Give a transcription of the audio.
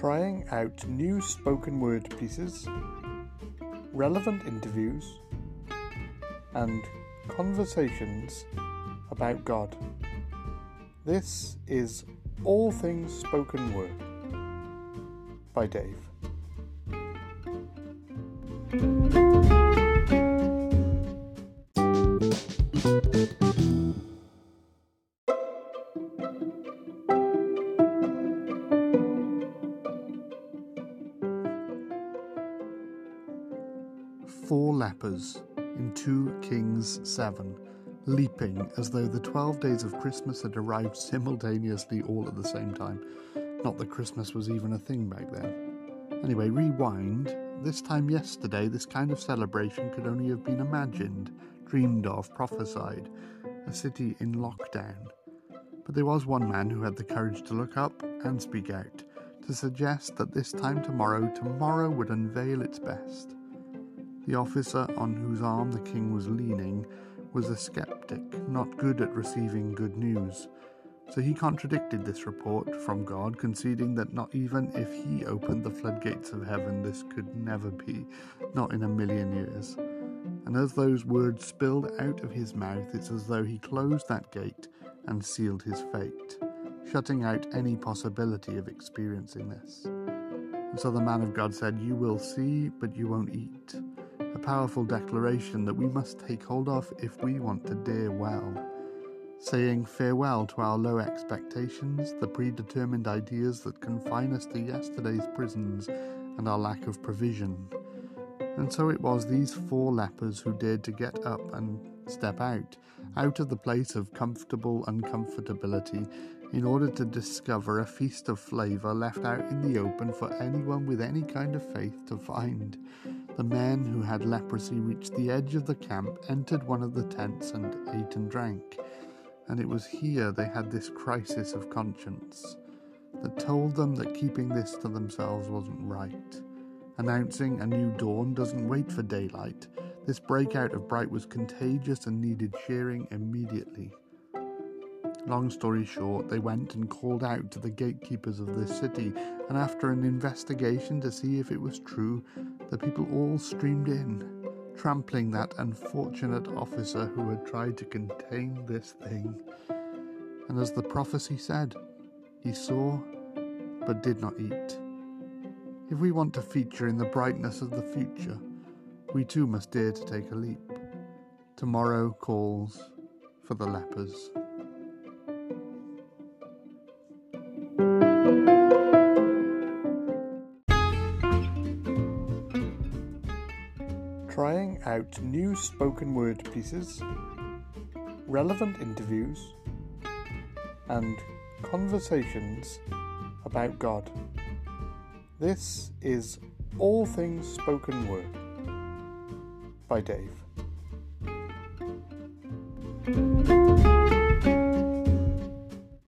trying out new spoken word pieces, relevant interviews, and conversations about God. This is All Things Spoken Word by Dave. Four lepers in 2 Kings 7, leaping as though the 12 days of Christmas had arrived simultaneously all at the same time. Not that Christmas was even a thing back then. Anyway, rewind. This time yesterday, this kind of celebration could only have been imagined, dreamed of, prophesied. A city in lockdown. But there was one man who had the courage to look up and speak out, to suggest that this time tomorrow, tomorrow would unveil its best. The officer on whose arm the king was leaning was a skeptic, not good at receiving good news. So he contradicted this report from God, conceding that not even if he opened the floodgates of heaven, this could never be, not in a million years. And as those words spilled out of his mouth, it's as though he closed that gate and sealed his fate, shutting out any possibility of experiencing this. And so the man of God said, You will see, but you won't eat. A powerful declaration that we must take hold of if we want to dare well. Saying farewell to our low expectations, the predetermined ideas that confine us to yesterday's prisons, and our lack of provision. And so it was these four lepers who dared to get up and step out, out of the place of comfortable uncomfortability, in order to discover a feast of flavour left out in the open for anyone with any kind of faith to find. The men who had leprosy reached the edge of the camp, entered one of the tents, and ate and drank. And it was here they had this crisis of conscience that told them that keeping this to themselves wasn't right. Announcing a new dawn doesn't wait for daylight. This breakout of bright was contagious and needed sharing immediately. Long story short, they went and called out to the gatekeepers of this city, and after an investigation to see if it was true, the people all streamed in, trampling that unfortunate officer who had tried to contain this thing. And as the prophecy said, he saw but did not eat. If we want to feature in the brightness of the future, we too must dare to take a leap. Tomorrow calls for the lepers. Trying out new spoken word pieces, relevant interviews, and conversations about God. This is All Things Spoken Word by Dave.